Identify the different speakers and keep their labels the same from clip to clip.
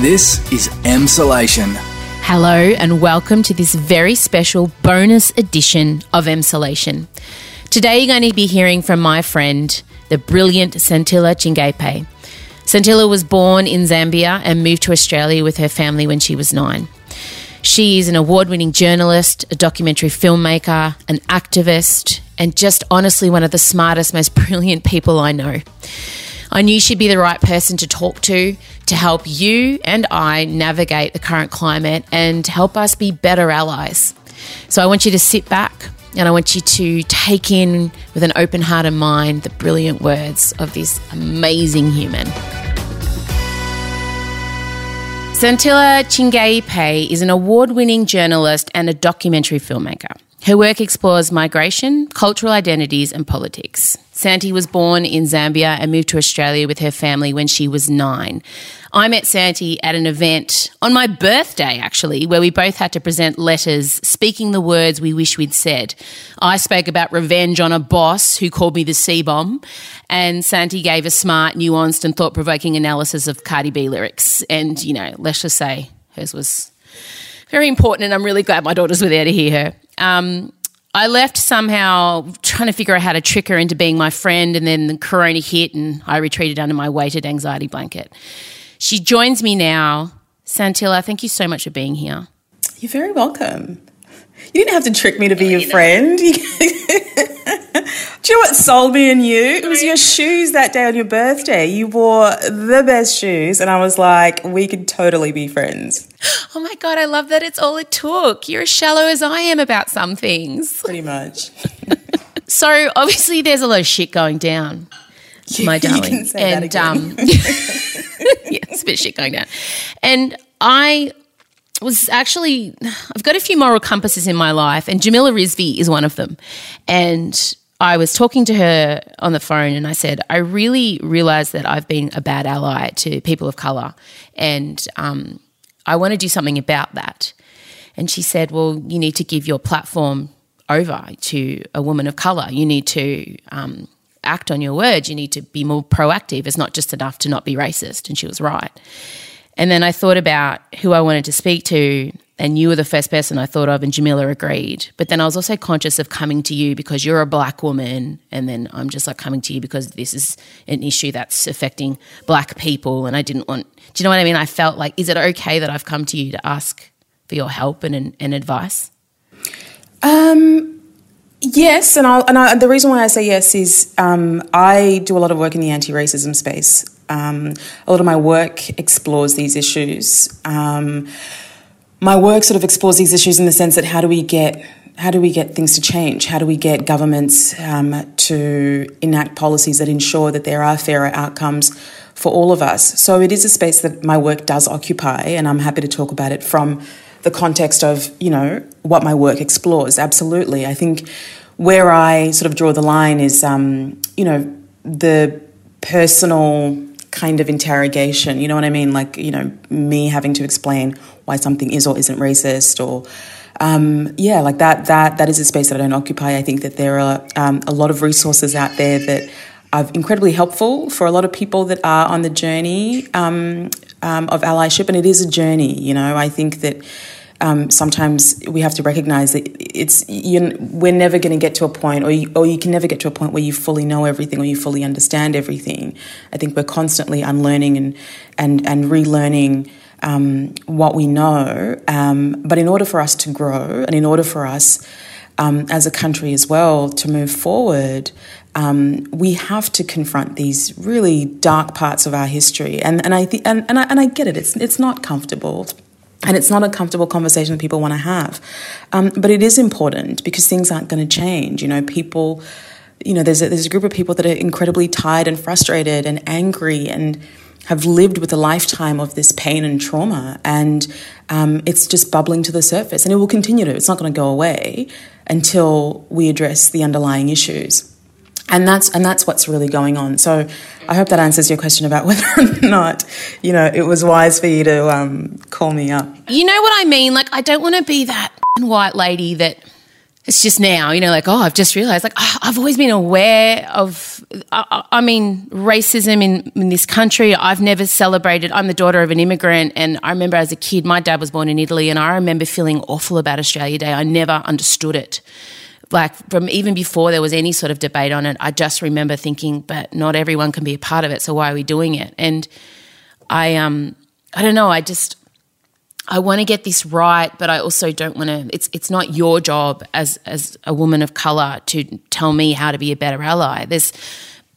Speaker 1: This is Emsolation.
Speaker 2: Hello, and welcome to this very special bonus edition of Emsolation. Today, you're going to be hearing from my friend, the brilliant Santilla Chingaipe. Santilla was born in Zambia and moved to Australia with her family when she was nine. She is an award winning journalist, a documentary filmmaker, an activist, and just honestly one of the smartest, most brilliant people I know. I knew she'd be the right person to talk to to help you and I navigate the current climate and help us be better allies. So I want you to sit back and I want you to take in with an open heart and mind the brilliant words of this amazing human. Santilla Chingaipe is an award winning journalist and a documentary filmmaker. Her work explores migration, cultural identities, and politics. Santi was born in Zambia and moved to Australia with her family when she was nine. I met Santi at an event on my birthday, actually, where we both had to present letters speaking the words we wish we'd said. I spoke about revenge on a boss who called me the C bomb, and Santi gave a smart, nuanced, and thought provoking analysis of Cardi B lyrics. And, you know, let's just say hers was very important, and I'm really glad my daughters were there to hear her. Um, I left somehow trying to figure out how to trick her into being my friend, and then the corona hit, and I retreated under my weighted anxiety blanket. She joins me now. Santilla, thank you so much for being here.
Speaker 3: You're very welcome. You didn't have to trick me to be your friend. You what sold me and you? It was your shoes that day on your birthday. You wore the best shoes, and I was like, we could totally be friends.
Speaker 2: Oh my God, I love that it's all it took. You're as shallow as I am about some things.
Speaker 3: Pretty much.
Speaker 2: so, obviously, there's a lot of shit going down, my darling. and, um, yeah, it's a bit shit going down. And I was actually, I've got a few moral compasses in my life, and Jamila Rizvi is one of them. And I was talking to her on the phone and I said, I really realized that I've been a bad ally to people of color. And um, I want to do something about that. And she said, Well, you need to give your platform over to a woman of color. You need to um, act on your words. You need to be more proactive. It's not just enough to not be racist. And she was right. And then I thought about who I wanted to speak to, and you were the first person I thought of, and Jamila agreed. But then I was also conscious of coming to you because you're a black woman, and then I'm just like coming to you because this is an issue that's affecting black people, and I didn't want. Do you know what I mean? I felt like, is it okay that I've come to you to ask for your help and, and advice?
Speaker 3: Um, yes, and, and I, the reason why I say yes is um, I do a lot of work in the anti-racism space. Um, a lot of my work explores these issues. Um, my work sort of explores these issues in the sense that how do we get how do we get things to change? How do we get governments um, to enact policies that ensure that there are fairer outcomes for all of us? So it is a space that my work does occupy, and I'm happy to talk about it from the context of you know what my work explores. Absolutely, I think where I sort of draw the line is um, you know the personal kind of interrogation. You know what I mean? Like, you know, me having to explain why something is or isn't racist or um, yeah, like that that that is a space that I don't occupy. I think that there are um, a lot of resources out there that are incredibly helpful for a lot of people that are on the journey um, um of allyship, and it is a journey. You know, I think that um, sometimes we have to recognize that it's you we're never going to get to a point, or you, or you can never get to a point where you fully know everything or you fully understand everything. I think we're constantly unlearning and and and relearning. Um, what we know, um, but in order for us to grow and in order for us um, as a country as well to move forward, um, we have to confront these really dark parts of our history. And and I th- and, and I, and I get it. It's it's not comfortable. And it's not a comfortable conversation that people want to have. Um, but it is important because things aren't going to change. You know, people, you know, there's a, there's a group of people that are incredibly tired and frustrated and angry and have lived with a lifetime of this pain and trauma. And um, it's just bubbling to the surface. And it will continue to. It's not going to go away until we address the underlying issues and that's and that's what's really going on. So I hope that answers your question about whether or not you know it was wise for you to um, call me up.
Speaker 2: You know what I mean? Like I don't want to be that white lady that it's just now, you know, like, oh, I've just realized, like, oh, I've always been aware of, I, I mean, racism in, in, this country. I've never celebrated. I'm the daughter of an immigrant. And I remember as a kid, my dad was born in Italy, and I remember feeling awful about Australia Day. I never understood it. Like, from even before there was any sort of debate on it, I just remember thinking, but not everyone can be a part of it. So why are we doing it? And I, um, I don't know, I just, I want to get this right, but I also don't want to. It's it's not your job as as a woman of color to tell me how to be a better ally. There's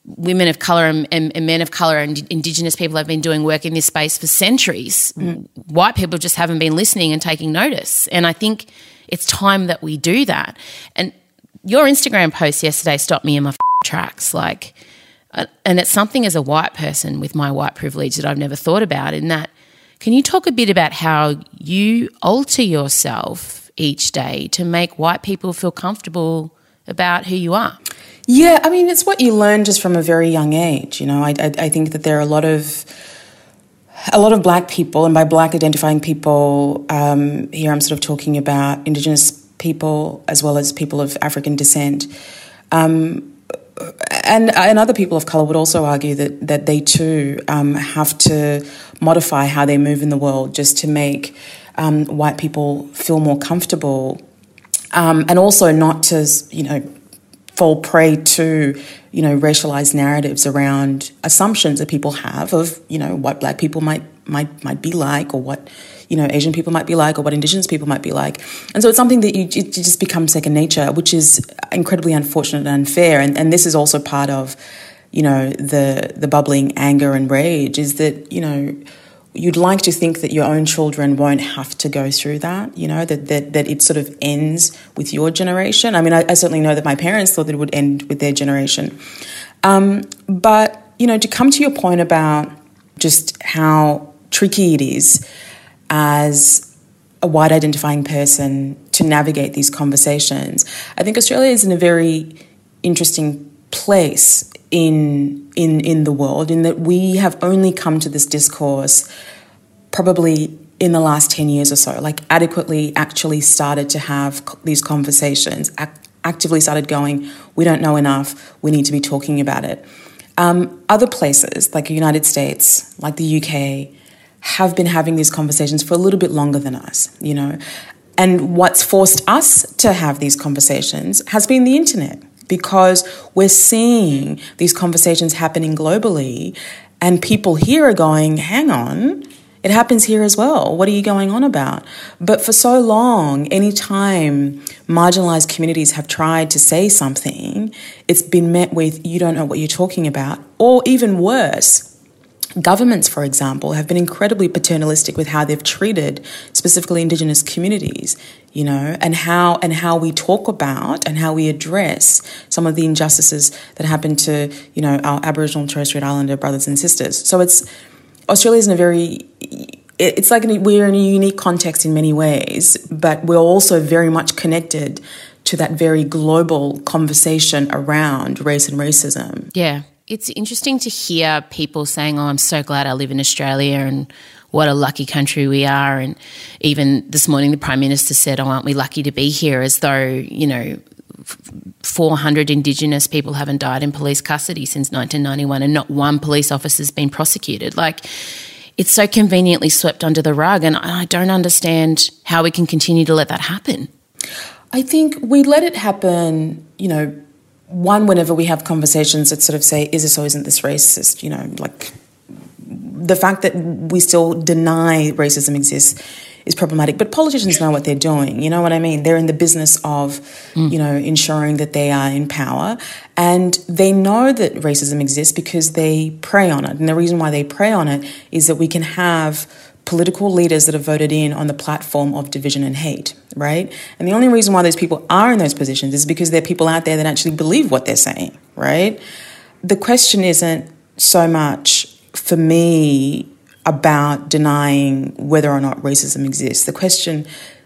Speaker 2: women of color and, and, and men of color and indigenous people have been doing work in this space for centuries. Mm. White people just haven't been listening and taking notice, and I think it's time that we do that. And your Instagram post yesterday stopped me in my tracks, like. Uh, and it's something as a white person with my white privilege that I've never thought about in that can you talk a bit about how you alter yourself each day to make white people feel comfortable about who you are?
Speaker 3: Yeah, I mean, it's what you learn just from a very young age. You know, I, I, I think that there are a lot of a lot of black people, and by black identifying people, um, here I'm sort of talking about Indigenous people as well as people of African descent. Um, and and other people of color would also argue that that they too um, have to modify how they move in the world just to make um, white people feel more comfortable, um, and also not to you know fall prey to you know racialized narratives around assumptions that people have of you know what black people might might might be like or what you know Asian people might be like or what Indigenous people might be like. And so it's something that you just becomes second nature, which is incredibly unfortunate and unfair. And and this is also part of you know the the bubbling anger and rage is that you know you'd like to think that your own children won't have to go through that, you know, that, that, that it sort of ends with your generation. I mean, I, I certainly know that my parents thought that it would end with their generation. Um, but, you know, to come to your point about just how tricky it is as a white identifying person to navigate these conversations. I think Australia is in a very interesting place in in in the world in that we have only come to this discourse probably in the last 10 years or so like adequately actually started to have these conversations act- actively started going we don't know enough we need to be talking about it um, other places like the united states like the uk have been having these conversations for a little bit longer than us, you know. And what's forced us to have these conversations has been the internet because we're seeing these conversations happening globally and people here are going, hang on, it happens here as well. What are you going on about? But for so long, anytime marginalized communities have tried to say something, it's been met with, you don't know what you're talking about. Or even worse, Governments, for example, have been incredibly paternalistic with how they've treated specifically Indigenous communities, you know, and how and how we talk about and how we address some of the injustices that happen to, you know, our Aboriginal and Torres Strait Islander brothers and sisters. So it's Australia's in a very it's like we're in a unique context in many ways, but we're also very much connected to that very global conversation around race and racism.
Speaker 2: Yeah. It's interesting to hear people saying, Oh, I'm so glad I live in Australia and what a lucky country we are. And even this morning, the Prime Minister said, Oh, aren't we lucky to be here? As though, you know, 400 Indigenous people haven't died in police custody since 1991 and not one police officer has been prosecuted. Like, it's so conveniently swept under the rug. And I don't understand how we can continue to let that happen.
Speaker 3: I think we let it happen, you know, one, whenever we have conversations that sort of say, is this or isn't this racist? You know, like the fact that we still deny racism exists is problematic. But politicians know what they're doing. You know what I mean? They're in the business of, mm. you know, ensuring that they are in power. And they know that racism exists because they prey on it. And the reason why they prey on it is that we can have political leaders that have voted in on the platform of division and hate, right? And the only reason why those people are in those positions is because there are people out there that actually believe what they're saying, right? The question isn't so much for me about denying whether or not racism exists. The question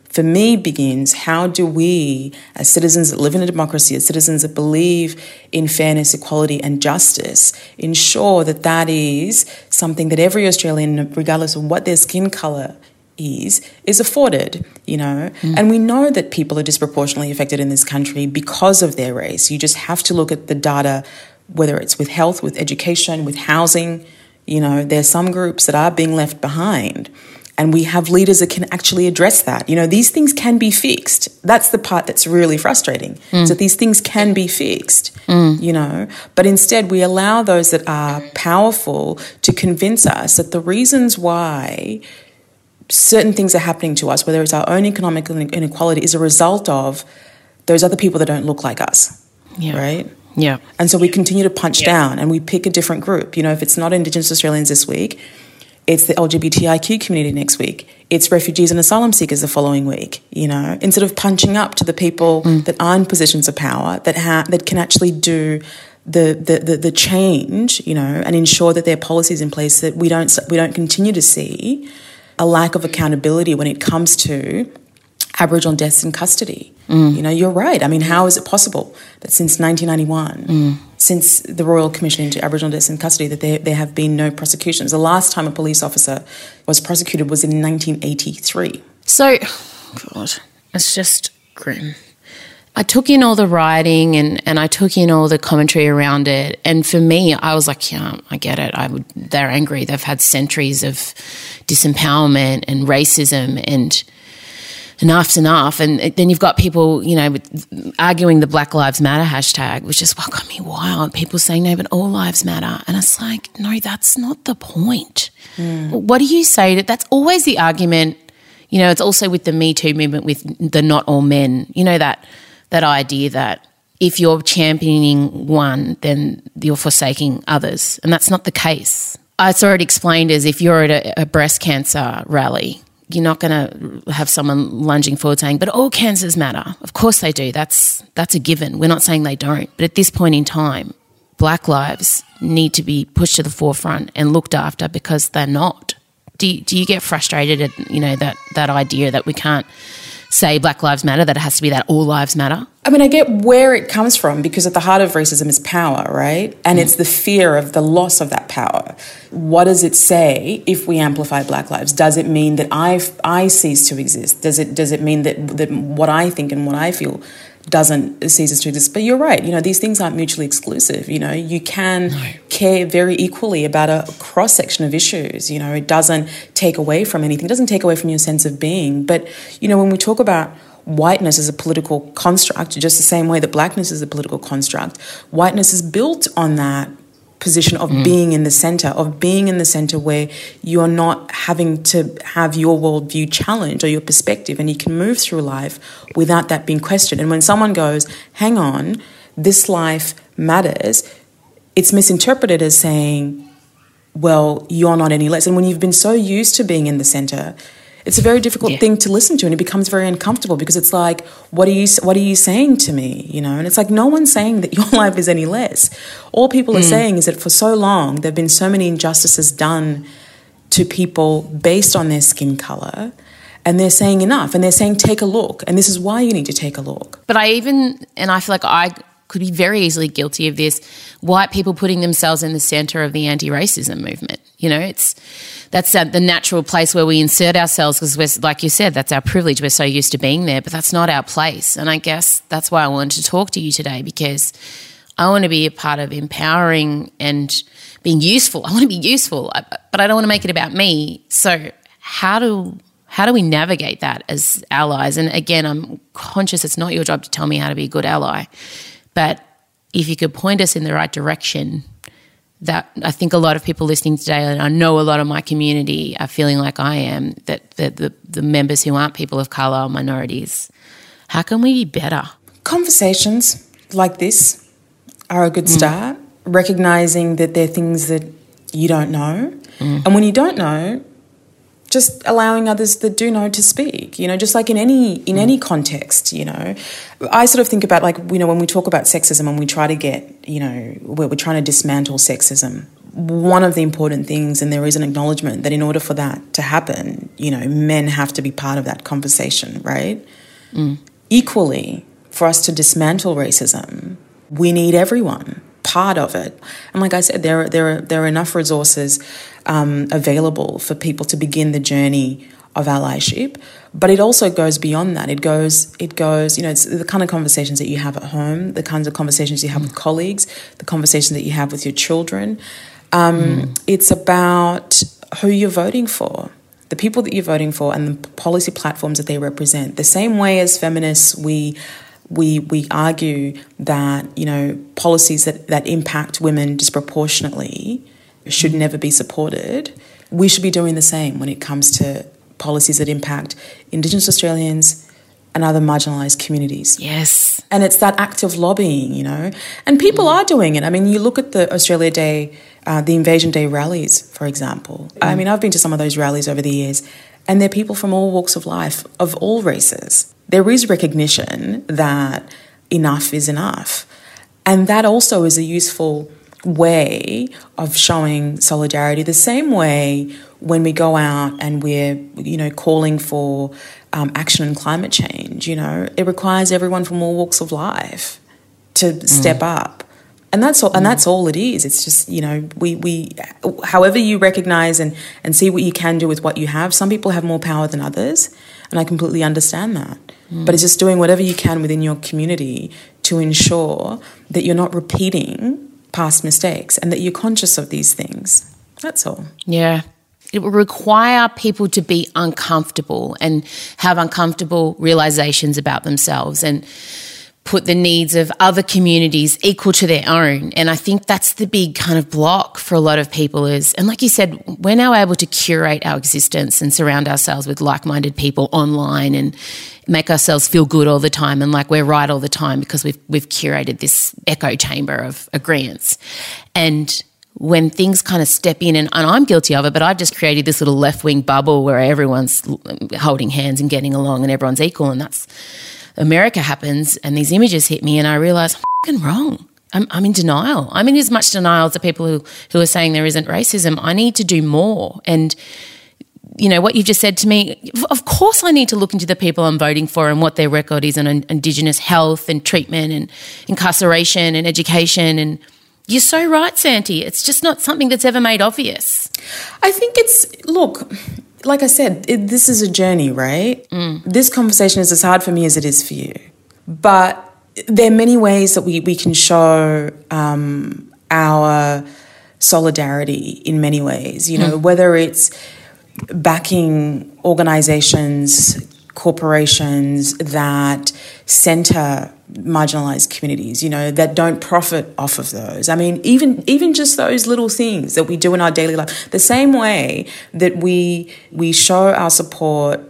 Speaker 3: for me begins how do we, as citizens that live in a democracy, as citizens that believe in fairness, equality, and justice, ensure that that is something that every Australian, regardless of what their skin colour is is afforded you know mm. and we know that people are disproportionately affected in this country because of their race you just have to look at the data whether it's with health with education with housing you know there's some groups that are being left behind and we have leaders that can actually address that. You know, these things can be fixed. That's the part that's really frustrating. Mm. So these things can be fixed, mm. you know, but instead we allow those that are powerful to convince us that the reasons why certain things are happening to us, whether it's our own economic inequality, is a result of those other people that don't look like us. Yeah. Right?
Speaker 2: Yeah.
Speaker 3: And so we continue to punch yeah. down and we pick a different group. You know, if it's not Indigenous Australians this week, it's the LGBTIQ community next week. It's refugees and asylum seekers the following week. You know, instead of punching up to the people mm. that are in positions of power that ha- that can actually do the, the, the, the change, you know, and ensure that there are policies in place that we don't we don't continue to see a lack of accountability when it comes to Aboriginal deaths in custody. Mm. You know, you're right. I mean, how is it possible that since 1991, mm. since the Royal Commission into Aboriginal deaths in custody, that there, there have been no prosecutions? The last time a police officer was prosecuted was in 1983.
Speaker 2: So, God, it's just grim. I took in all the writing and, and I took in all the commentary around it. And for me, I was like, yeah, I get it. I would, they're angry. They've had centuries of disempowerment and racism and enough's enough. And then you've got people, you know, arguing the Black Lives Matter hashtag, which is what got me wild. People saying, no, but all lives matter. And it's like, no, that's not the point. Mm. What do you say that that's always the argument? You know, it's also with the Me Too movement with the not all men, you know, that, that idea that if you're championing one, then you're forsaking others. And that's not the case. I saw it explained as if you're at a, a breast cancer rally you're not going to have someone lunging forward saying, "But all cancers matter." Of course they do. That's that's a given. We're not saying they don't. But at this point in time, black lives need to be pushed to the forefront and looked after because they're not. Do you, do you get frustrated at you know that that idea that we can't say Black Lives Matter, that it has to be that all lives matter?
Speaker 3: I mean, I get where it comes from because at the heart of racism is power, right? And mm. it's the fear of the loss of that power. What does it say if we amplify Black lives? Does it mean that I I cease to exist? Does it does it mean that that what I think and what I feel doesn't cease to exist. But you're right, you know, these things aren't mutually exclusive. You know, you can no. care very equally about a cross section of issues. You know, it doesn't take away from anything, it doesn't take away from your sense of being. But, you know, when we talk about whiteness as a political construct, just the same way that blackness is a political construct, whiteness is built on that position of mm. being in the center, of being in the center where you're not having to have your worldview challenged or your perspective, and you can move through life without that being questioned. And when someone goes, hang on, this life matters, it's misinterpreted as saying, well, you're not any less. And when you've been so used to being in the center, it's a very difficult yeah. thing to listen to and it becomes very uncomfortable because it's like what are you what are you saying to me you know and it's like no one's saying that your life is any less all people mm. are saying is that for so long there've been so many injustices done to people based on their skin color and they're saying enough and they're saying take a look and this is why you need to take a look
Speaker 2: but i even and i feel like i could be very easily guilty of this white people putting themselves in the center of the anti-racism movement. You know it's that's the natural place where we insert ourselves because we're like you said that's our privilege. We're so used to being there but that's not our place. And i guess that's why i wanted to talk to you today because i want to be a part of empowering and being useful. I want to be useful but i don't want to make it about me. So how do how do we navigate that as allies? And again i'm conscious it's not your job to tell me how to be a good ally but if you could point us in the right direction that I think a lot of people listening today, and I know a lot of my community are feeling like I am, that the, the, the members who aren't people of colour or minorities, how can we be better?
Speaker 3: Conversations like this are a good mm. start, recognizing that there are things that you don't know. Mm. And when you don't know, just allowing others that do know to speak you know just like in any in mm. any context you know i sort of think about like you know when we talk about sexism and we try to get you know we're, we're trying to dismantle sexism one of the important things and there is an acknowledgement that in order for that to happen you know men have to be part of that conversation right mm. equally for us to dismantle racism we need everyone part of it. And like I said, there are, there are, there are enough resources um, available for people to begin the journey of allyship, but it also goes beyond that. It goes, it goes, you know, it's the kind of conversations that you have at home, the kinds of conversations you have with colleagues, the conversations that you have with your children. Um, mm. It's about who you're voting for, the people that you're voting for, and the policy platforms that they represent. The same way as feminists, we we we argue that you know policies that, that impact women disproportionately should never be supported. We should be doing the same when it comes to policies that impact Indigenous Australians and other marginalised communities.
Speaker 2: Yes.
Speaker 3: And it's that active lobbying, you know. And people mm. are doing it. I mean, you look at the Australia Day, uh, the Invasion Day rallies, for example. Mm. I mean, I've been to some of those rallies over the years, and they're people from all walks of life, of all races. There is recognition that enough is enough. And that also is a useful way of showing solidarity. The same way when we go out and we're, you know, calling for um, action on climate change, you know, it requires everyone from all walks of life to mm. step up. And that's all, and that's all it is. It's just you know we, we however you recognize and, and see what you can do with what you have. Some people have more power than others, and I completely understand that. Mm. But it's just doing whatever you can within your community to ensure that you're not repeating past mistakes and that you're conscious of these things. That's all.
Speaker 2: Yeah. It will require people to be uncomfortable and have uncomfortable realizations about themselves and put the needs of other communities equal to their own. And I think that's the big kind of block for a lot of people is, and like you said, we're now able to curate our existence and surround ourselves with like minded people online and make ourselves feel good all the time and like we're right all the time because we've, we've curated this echo chamber of agreements. And when things kind of step in, and, and I'm guilty of it, but I've just created this little left wing bubble where everyone's holding hands and getting along and everyone's equal. And that's America happens, and these images hit me, and I realize I'm wrong. I'm, I'm in denial. I'm in as much denial as the people who, who are saying there isn't racism. I need to do more. And you know, what you've just said to me, of course I need to look into the people I'm voting for and what their record is on Indigenous health and treatment and incarceration and education. And you're so right, Santi. It's just not something that's ever made obvious.
Speaker 3: I think it's, look, like I said, it, this is a journey, right? Mm. This conversation is as hard for me as it is for you. But there are many ways that we, we can show um, our solidarity in many ways, you know, mm. whether it's backing organizations, corporations that center marginalized communities you know that don't profit off of those. I mean even even just those little things that we do in our daily life. The same way that we we show our support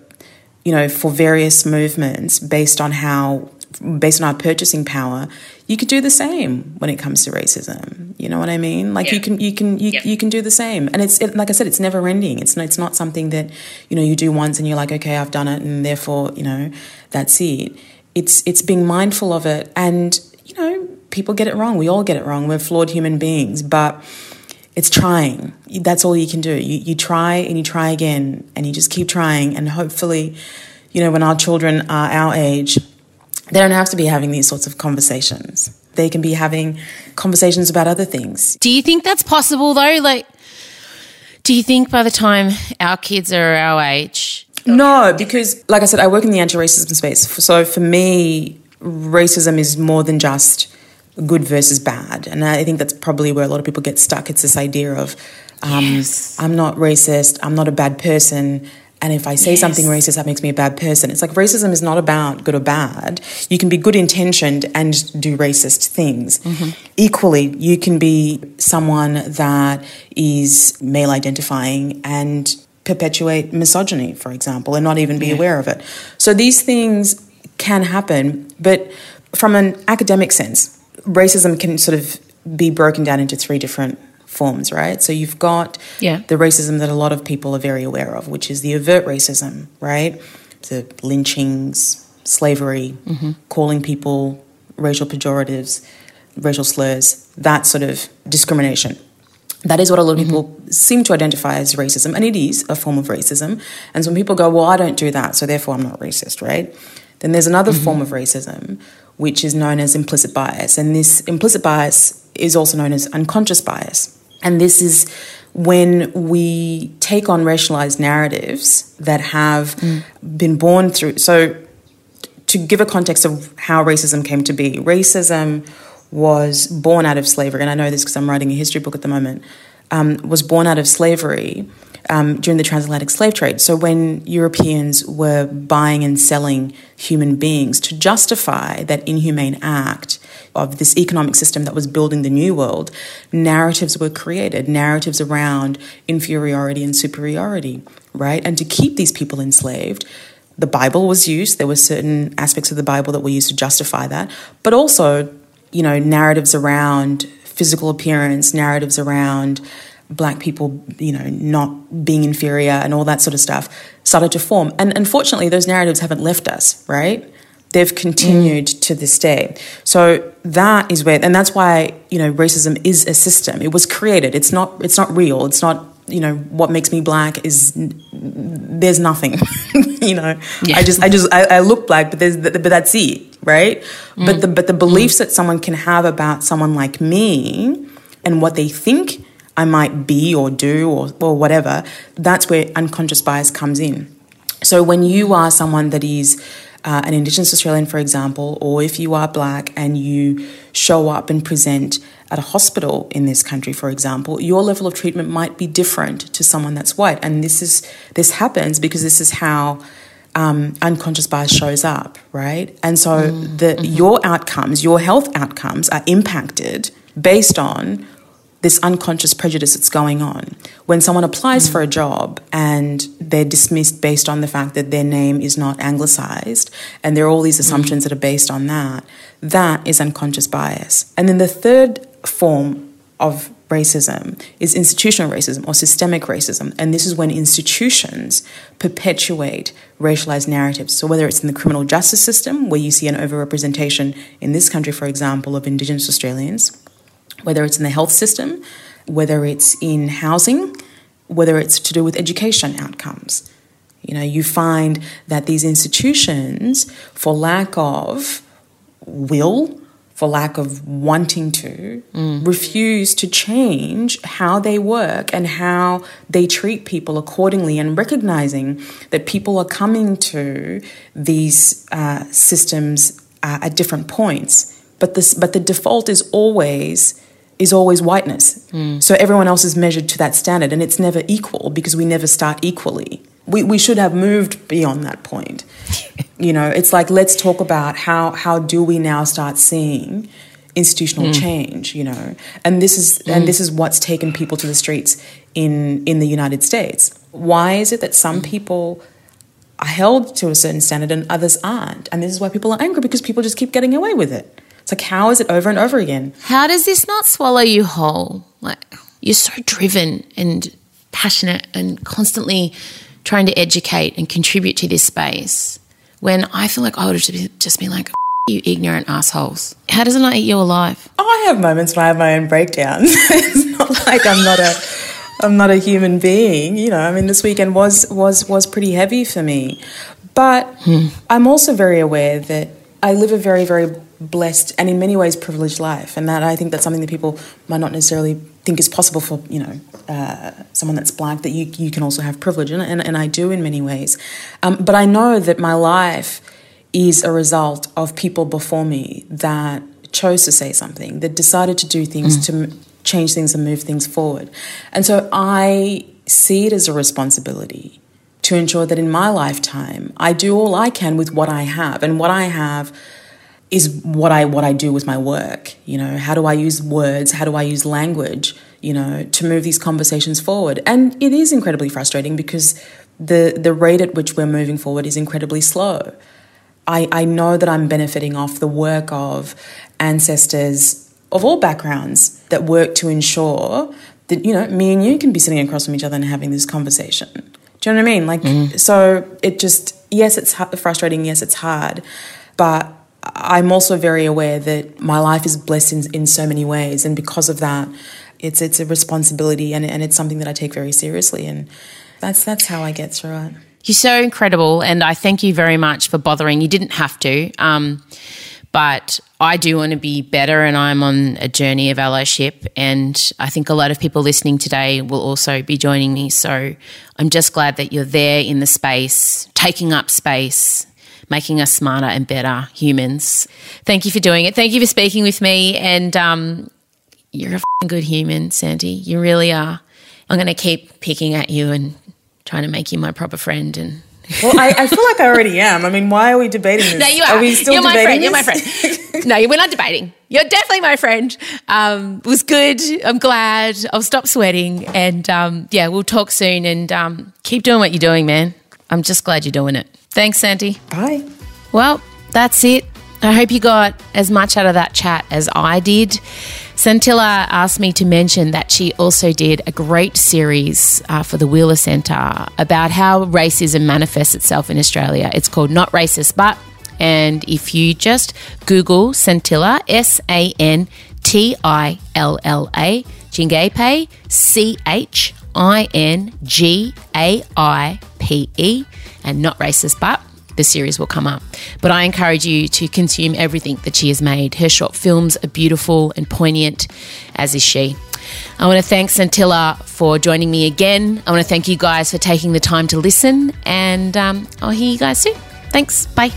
Speaker 3: you know for various movements based on how based on our purchasing power you could do the same when it comes to racism. You know what I mean? Like yeah. you can you can you, yeah. you can do the same, and it's it, like I said, it's never ending. It's it's not something that you know you do once and you're like, okay, I've done it, and therefore you know that's it. It's it's being mindful of it, and you know people get it wrong. We all get it wrong. We're flawed human beings, but it's trying. That's all you can do. You you try and you try again, and you just keep trying, and hopefully, you know, when our children are our age they don't have to be having these sorts of conversations. They can be having conversations about other things.
Speaker 2: Do you think that's possible though? Like, do you think by the time our kids are our age?
Speaker 3: No, because like I said, I work in the anti racism space. So for me, racism is more than just good versus bad. And I think that's probably where a lot of people get stuck. It's this idea of, um, yes. I'm not racist, I'm not a bad person, and if I say yes. something racist, that makes me a bad person. It's like racism is not about good or bad. You can be good intentioned and do racist things. Mm-hmm. Equally, you can be someone that is male identifying and perpetuate misogyny, for example, and not even be yeah. aware of it. So these things can happen, but from an academic sense, racism can sort of be broken down into three different forms, right? So you've got yeah. the racism that a lot of people are very aware of, which is the overt racism, right? The lynchings, slavery, mm-hmm. calling people racial pejoratives, racial slurs, that sort of discrimination. That is what a lot of mm-hmm. people seem to identify as racism, and it is a form of racism. And so when people go, Well, I don't do that, so therefore I'm not racist, right? Then there's another mm-hmm. form of racism, which is known as implicit bias. And this implicit bias is also known as unconscious bias. And this is when we take on racialized narratives that have mm. been born through. So, to give a context of how racism came to be, racism was born out of slavery, and I know this because I'm writing a history book at the moment, um, was born out of slavery um, during the transatlantic slave trade. So when Europeans were buying and selling human beings to justify that inhumane act of this economic system that was building the new world, narratives were created, narratives around inferiority and superiority, right? And to keep these people enslaved, the Bible was used. There were certain aspects of the Bible that were used to justify that, but also, you know, narratives around physical appearance, narratives around black people, you know, not being inferior and all that sort of stuff started to form. And unfortunately, those narratives haven't left us, right? They've continued mm. to this day. So that is where, and that's why you know racism is a system. It was created. It's not. It's not real. It's not. You know what makes me black is there's nothing. you know, yeah. I just I just I, I, look black, but there's but that's it, right? Mm. But the but the beliefs mm. that someone can have about someone like me and what they think I might be or do or, or whatever, that's where unconscious bias comes in. So when you are someone that is uh, an Indigenous Australian, for example, or if you are black and you show up and present at a hospital in this country, for example, your level of treatment might be different to someone that's white. And this is this happens because this is how um, unconscious bias shows up, right? And so mm. the mm-hmm. your outcomes, your health outcomes, are impacted based on this unconscious prejudice that's going on. When someone applies mm. for a job and they're dismissed based on the fact that their name is not anglicized, and there are all these mm. assumptions mm. that are based on that, that is unconscious bias. And then the third form of racism is institutional racism or systemic racism. And this is when institutions perpetuate racialized narratives. So, whether it's in the criminal justice system, where you see an overrepresentation in this country, for example, of Indigenous Australians, whether it's in the health system, whether it's in housing, whether it's to do with education outcomes. You know, you find that these institutions, for lack of will, for lack of wanting to, mm. refuse to change how they work and how they treat people accordingly, and recognizing that people are coming to these uh, systems uh, at different points. But this, but the default is always is always whiteness. Mm. So everyone else is measured to that standard, and it's never equal because we never start equally. We, we should have moved beyond that point. you know, it's like let's talk about how how do we now start seeing institutional mm. change, you know. And this is mm. and this is what's taken people to the streets in in the United States. Why is it that some people are held to a certain standard and others aren't? And this is why people are angry because people just keep getting away with it. It's like, how is it over and over again?
Speaker 2: How does this not swallow you whole? Like, you're so driven and passionate and constantly trying to educate and contribute to this space when I feel like I would have just been like, you ignorant assholes. How does it not eat you alive?
Speaker 3: Oh, I have moments when I have my own breakdowns. it's not like I'm not a I'm not a human being. You know, I mean this weekend was was was pretty heavy for me. But hmm. I'm also very aware that I live a very, very blessed and in many ways privileged life, and that I think that's something that people might not necessarily think is possible for you know uh, someone that's black. That you you can also have privilege, and and, and I do in many ways. Um, but I know that my life is a result of people before me that chose to say something, that decided to do things mm. to change things and move things forward, and so I see it as a responsibility to ensure that in my lifetime I do all I can with what I have, and what I have is what I what I do with my work. You know, how do I use words? How do I use language? You know, to move these conversations forward. And it is incredibly frustrating because the the rate at which we're moving forward is incredibly slow. I, I know that I'm benefiting off the work of ancestors of all backgrounds that work to ensure that, you know, me and you can be sitting across from each other and having this conversation. Do you know what I mean? Like, mm-hmm. so it just, yes, it's frustrating, yes, it's hard, but I'm also very aware that my life is blessed in, in so many ways, and because of that, it's it's a responsibility and, and it's something that I take very seriously, and that's that's how I get through it.
Speaker 2: You're so incredible, and I thank you very much for bothering. You didn't have to. Um, But I do want to be better, and I'm on a journey of allyship. And I think a lot of people listening today will also be joining me. So I'm just glad that you're there in the space, taking up space, making us smarter and better humans. Thank you for doing it. Thank you for speaking with me. And um, you're a good human, Sandy. You really are. I'm going to keep picking at you and trying to make you my proper friend and
Speaker 3: well, I, I, feel like I already am. I mean, why are we debating this?
Speaker 2: No, you are.
Speaker 3: Are we still
Speaker 2: You're my friend.
Speaker 3: This?
Speaker 2: You're my friend. no, we're not debating. You're definitely my friend. Um, it was good. I'm glad. I'll stop sweating. And um, yeah, we'll talk soon and um, keep doing what you're doing, man. I'm just glad you're doing it. Thanks, Sandy.
Speaker 3: Bye.
Speaker 2: Well, that's it. I hope you got as much out of that chat as I did. Santilla asked me to mention that she also did a great series uh, for the Wheeler Centre about how racism manifests itself in Australia. It's called Not Racist But. And if you just Google Santilla, S A N T I L L A, Chingaipe, C H I N G A I P E, and Not Racist But the series will come up. But I encourage you to consume everything that she has made. Her short films are beautiful and poignant, as is she. I want to thank Santilla for joining me again. I want to thank you guys for taking the time to listen, and um, I'll hear you guys soon. Thanks. Bye.